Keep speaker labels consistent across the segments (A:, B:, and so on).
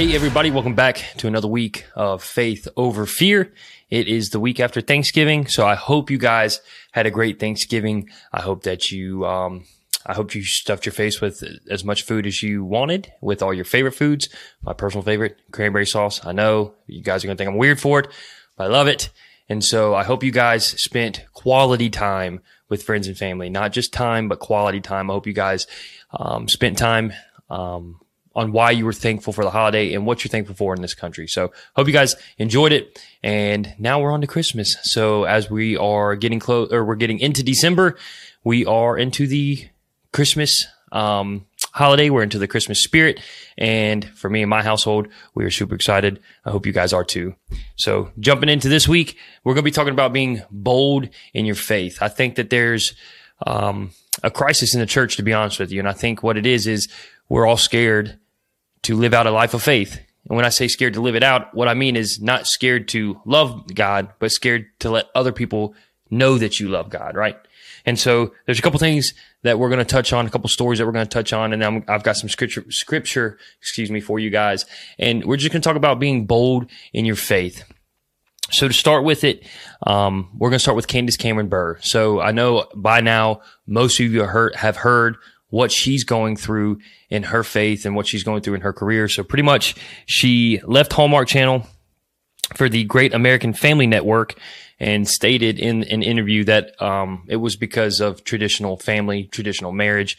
A: Hey, everybody, welcome back to another week of Faith Over Fear. It is the week after Thanksgiving, so I hope you guys had a great Thanksgiving. I hope that you, um, I hope you stuffed your face with as much food as you wanted with all your favorite foods. My personal favorite, cranberry sauce. I know you guys are going to think I'm weird for it, but I love it. And so I hope you guys spent quality time with friends and family, not just time, but quality time. I hope you guys, um, spent time, um, on why you were thankful for the holiday and what you're thankful for in this country. So hope you guys enjoyed it. And now we're on to Christmas. So as we are getting close or we're getting into December, we are into the Christmas, um, holiday. We're into the Christmas spirit. And for me and my household, we are super excited. I hope you guys are too. So jumping into this week, we're going to be talking about being bold in your faith. I think that there's, um, a crisis in the church, to be honest with you. And I think what it is, is we're all scared to live out a life of faith. And when I say scared to live it out, what I mean is not scared to love God, but scared to let other people know that you love God, right? And so there's a couple things that we're going to touch on, a couple stories that we're going to touch on, and then I've got some scripture, scripture, excuse me, for you guys. And we're just going to talk about being bold in your faith. So to start with it, um, we're going to start with Candace Cameron Bure. So I know by now most of you have heard what she's going through in her faith and what she's going through in her career. So pretty much she left Hallmark Channel for the Great American Family Network and stated in an interview that um, it was because of traditional family, traditional marriage.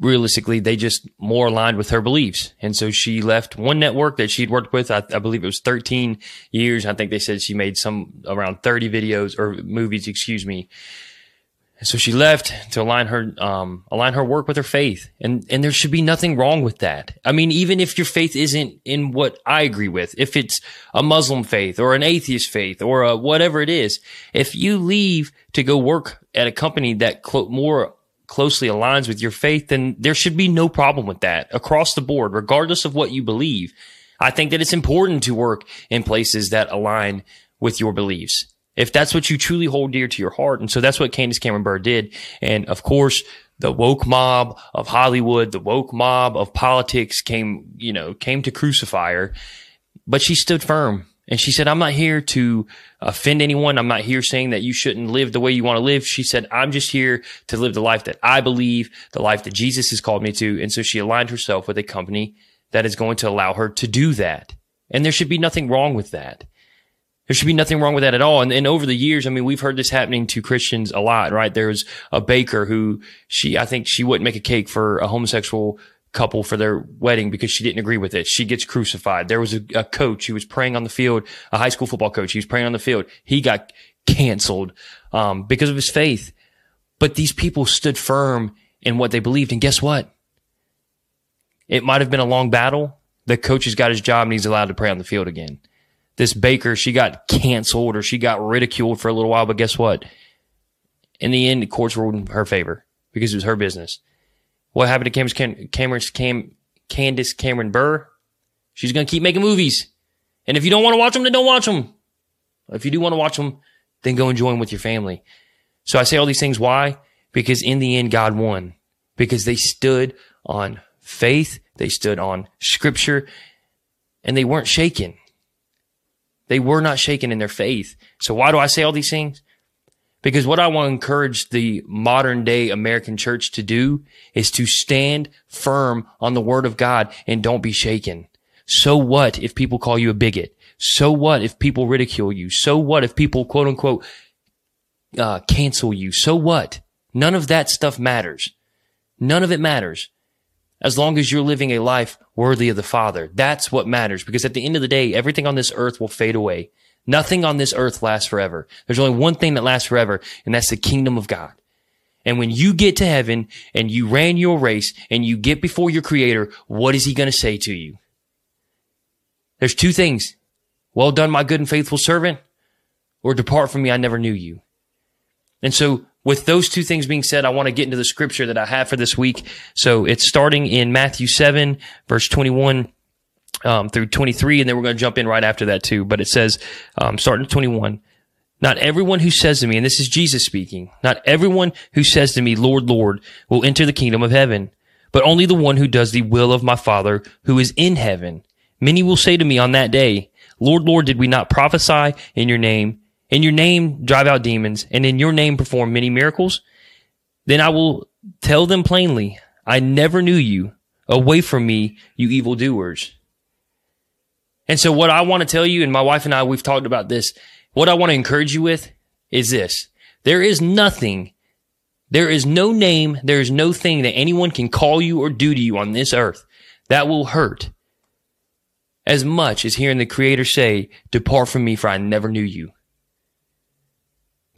A: Realistically, they just more aligned with her beliefs. And so she left one network that she'd worked with. I, I believe it was 13 years. I think they said she made some around 30 videos or movies, excuse me. So she left to align her, um, align her work with her faith. And, and there should be nothing wrong with that. I mean, even if your faith isn't in what I agree with, if it's a Muslim faith or an atheist faith or a whatever it is, if you leave to go work at a company that clo- more closely aligns with your faith, then there should be no problem with that across the board, regardless of what you believe. I think that it's important to work in places that align with your beliefs if that's what you truly hold dear to your heart. And so that's what Candace Cameron Bure did. And of course, the woke mob of Hollywood, the woke mob of politics came, you know, came to crucify her, but she stood firm. And she said, I'm not here to offend anyone. I'm not here saying that you shouldn't live the way you want to live. She said, I'm just here to live the life that I believe, the life that Jesus has called me to. And so she aligned herself with a company that is going to allow her to do that. And there should be nothing wrong with that. There should be nothing wrong with that at all. And, and over the years, I mean, we've heard this happening to Christians a lot, right? There was a baker who she, I think she wouldn't make a cake for a homosexual couple for their wedding because she didn't agree with it. She gets crucified. There was a, a coach who was praying on the field, a high school football coach. He was praying on the field. He got canceled, um, because of his faith. But these people stood firm in what they believed. And guess what? It might have been a long battle. The coach has got his job and he's allowed to pray on the field again this baker, she got canceled or she got ridiculed for a little while. But guess what? In the end, the courts ruled in her favor because it was her business. What happened to Cameron's Cam- Cameron's Cam- Candace Cameron Bure? She's going to keep making movies. And if you don't want to watch them, then don't watch them. If you do want to watch them, then go enjoy them with your family. So I say all these things. Why? Because in the end, God won because they stood on faith. They stood on scripture and they weren't shaken. They were not shaken in their faith. So why do I say all these things? Because what I want to encourage the modern day American church to do is to stand firm on the word of God and don't be shaken. So what if people call you a bigot? So what if people ridicule you? So what if people quote unquote, uh, cancel you? So what? None of that stuff matters. None of it matters as long as you're living a life worthy of the Father. That's what matters because at the end of the day, everything on this earth will fade away. Nothing on this earth lasts forever. There's only one thing that lasts forever, and that's the kingdom of God. And when you get to heaven and you ran your race and you get before your creator, what is he going to say to you? There's two things. Well done, my good and faithful servant, or depart from me, I never knew you. And so with those two things being said, I want to get into the scripture that I have for this week. So it's starting in Matthew 7, verse 21 um, through 23, and then we're going to jump in right after that too. But it says, um, starting at 21, not everyone who says to me, and this is Jesus speaking, not everyone who says to me, Lord, Lord, will enter the kingdom of heaven, but only the one who does the will of my Father who is in heaven. Many will say to me on that day, Lord, Lord, did we not prophesy in your name, in your name drive out demons, and in your name perform many miracles? Then I will tell them plainly, I never knew you. Away from me, you evildoers. And so what I want to tell you, and my wife and I, we've talked about this. What I want to encourage you with is this. There is nothing, there is no name, there is no thing that anyone can call you or do to you on this earth that will hurt as much as hearing the creator say, depart from me for I never knew you.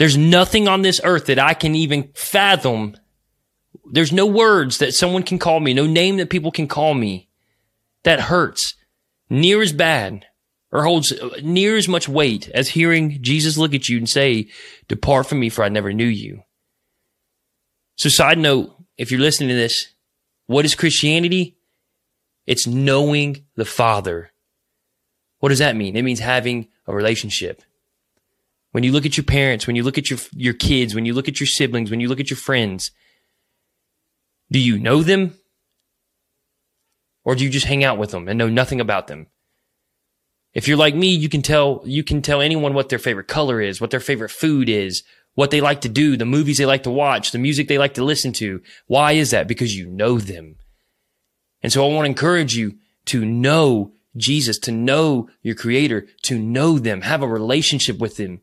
A: There's nothing on this earth that I can even fathom. There's no words that someone can call me, no name that people can call me that hurts near as bad or holds uh, near as much weight as hearing Jesus look at you and say, depart from me for I never knew you. So side note, if you're listening to this, what is Christianity? It's knowing the Father. What does that mean? It means having a relationship. When you look at your parents, when you look at your, your kids, when you look at your siblings, when you look at your friends, do you know them? Or do you just hang out with them and know nothing about them? If you're like me, you can tell, you can tell anyone what their favorite color is, what their favorite food is, what they like to do, the movies they like to watch, the music they like to listen to. Why is that? Because you know them. And so I want to encourage you to know Jesus, to know your creator, to know them, have a relationship with them.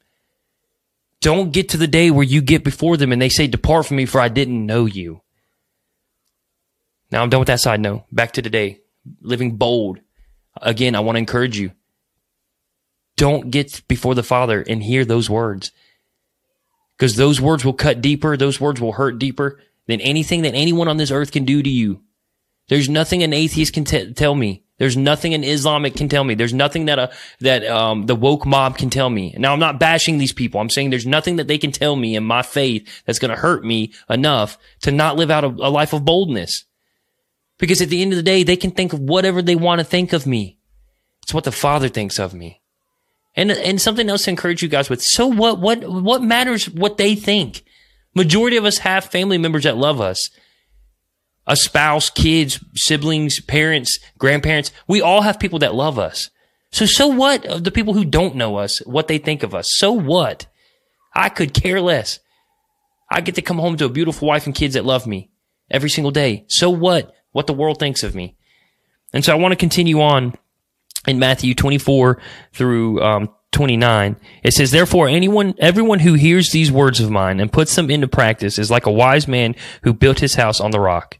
A: Don't get to the day where you get before them and they say, depart from me for I didn't know you. Now I'm done with that side note. Back to today. Living bold. Again, I want to encourage you. Don't get before the Father and hear those words. Because those words will cut deeper. Those words will hurt deeper than anything that anyone on this earth can do to you. There's nothing an atheist can t- tell me. There's nothing an Islamic can tell me. There's nothing that a, that, um, the woke mob can tell me. Now I'm not bashing these people. I'm saying there's nothing that they can tell me in my faith that's going to hurt me enough to not live out a, a life of boldness. Because at the end of the day, they can think of whatever they want to think of me. It's what the Father thinks of me. And, and something else to encourage you guys with. So what, what, what matters what they think? Majority of us have family members that love us. A spouse, kids, siblings, parents, grandparents. We all have people that love us. So, so what of the people who don't know us, what they think of us? So what? I could care less. I get to come home to a beautiful wife and kids that love me every single day. So what? what the world thinks of me. And so I want to continue on in Matthew 24 through um, 29. It says, Therefore, anyone, everyone who hears these words of mine and puts them into practice is like a wise man who built his house on the rock.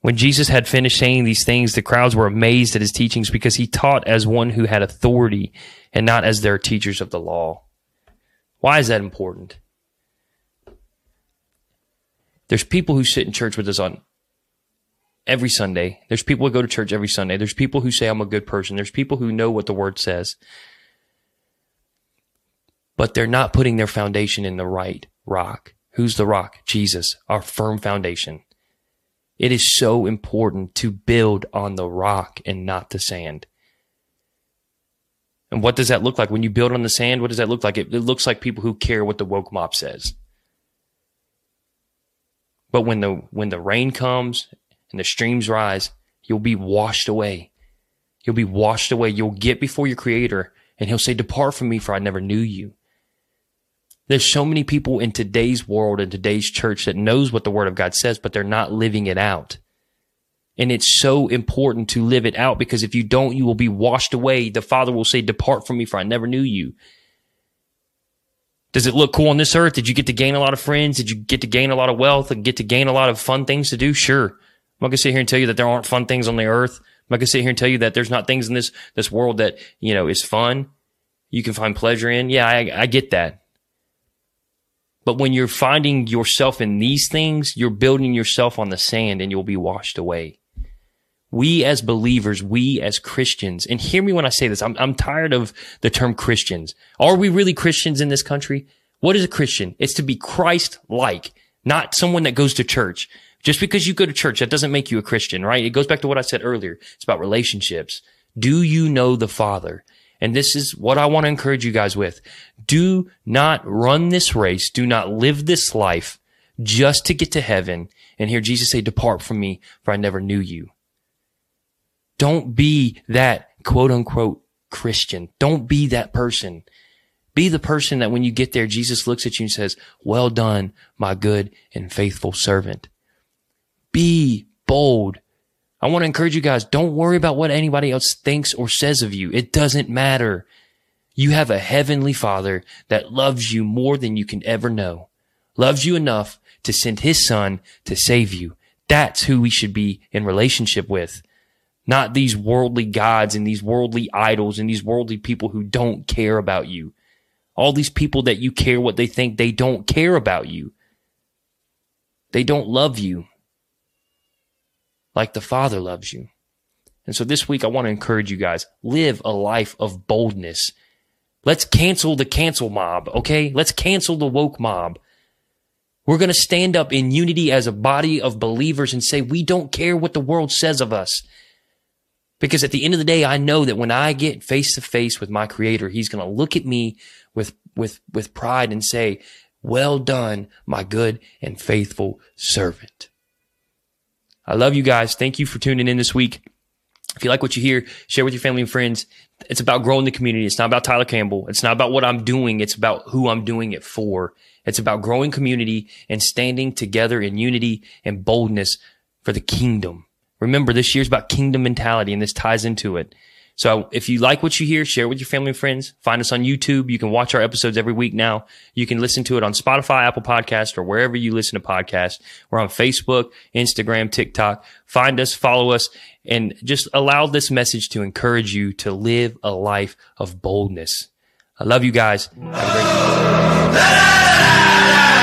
A: When Jesus had finished saying these things, the crowds were amazed at his teachings because he taught as one who had authority and not as their teachers of the law. Why is that important? There's people who sit in church with us on every Sunday. There's people who go to church every Sunday. There's people who say I'm a good person. There's people who know what the word says. But they're not putting their foundation in the right rock. Who's the rock? Jesus, our firm foundation. It is so important to build on the rock and not the sand. And what does that look like when you build on the sand? What does that look like? It, it looks like people who care what the woke mob says. But when the when the rain comes and the streams rise, you'll be washed away. You'll be washed away. You'll get before your creator and he'll say, depart from me for I never knew you. There's so many people in today's world and today's church that knows what the word of God says, but they're not living it out. And it's so important to live it out because if you don't, you will be washed away. The Father will say, depart from me for I never knew you. Does it look cool on this earth? Did you get to gain a lot of friends? Did you get to gain a lot of wealth and get to gain a lot of fun things to do? Sure. I'm not gonna sit here and tell you that there aren't fun things on the earth. I'm not gonna sit here and tell you that there's not things in this this world that you know is fun. You can find pleasure in. Yeah, I, I get that. But when you're finding yourself in these things, you're building yourself on the sand, and you'll be washed away. We as believers, we as Christians, and hear me when I say this, I'm, I'm tired of the term Christians. Are we really Christians in this country? What is a Christian? It's to be Christ like, not someone that goes to church. Just because you go to church, that doesn't make you a Christian, right? It goes back to what I said earlier. It's about relationships. Do you know the Father? And this is what I want to encourage you guys with. Do not run this race. Do not live this life just to get to heaven and hear Jesus say, depart from me for I never knew you. Don't be that quote unquote Christian. Don't be that person. Be the person that when you get there, Jesus looks at you and says, well done, my good and faithful servant. Be bold. I want to encourage you guys. Don't worry about what anybody else thinks or says of you. It doesn't matter. You have a heavenly father that loves you more than you can ever know, loves you enough to send his son to save you. That's who we should be in relationship with. Not these worldly gods and these worldly idols and these worldly people who don't care about you. All these people that you care what they think, they don't care about you. They don't love you like the Father loves you. And so this week, I want to encourage you guys live a life of boldness. Let's cancel the cancel mob, okay? Let's cancel the woke mob. We're going to stand up in unity as a body of believers and say, we don't care what the world says of us. Because at the end of the day, I know that when I get face to face with my creator, he's going to look at me with, with, with pride and say, well done, my good and faithful servant. I love you guys. Thank you for tuning in this week. If you like what you hear, share with your family and friends. It's about growing the community. It's not about Tyler Campbell. It's not about what I'm doing. It's about who I'm doing it for. It's about growing community and standing together in unity and boldness for the kingdom. Remember, this year's about kingdom mentality and this ties into it. So if you like what you hear, share with your family and friends. Find us on YouTube. You can watch our episodes every week now. You can listen to it on Spotify, Apple Podcast, or wherever you listen to podcasts. We're on Facebook, Instagram, TikTok. Find us, follow us, and just allow this message to encourage you to live a life of boldness. I love you guys. Have a great day.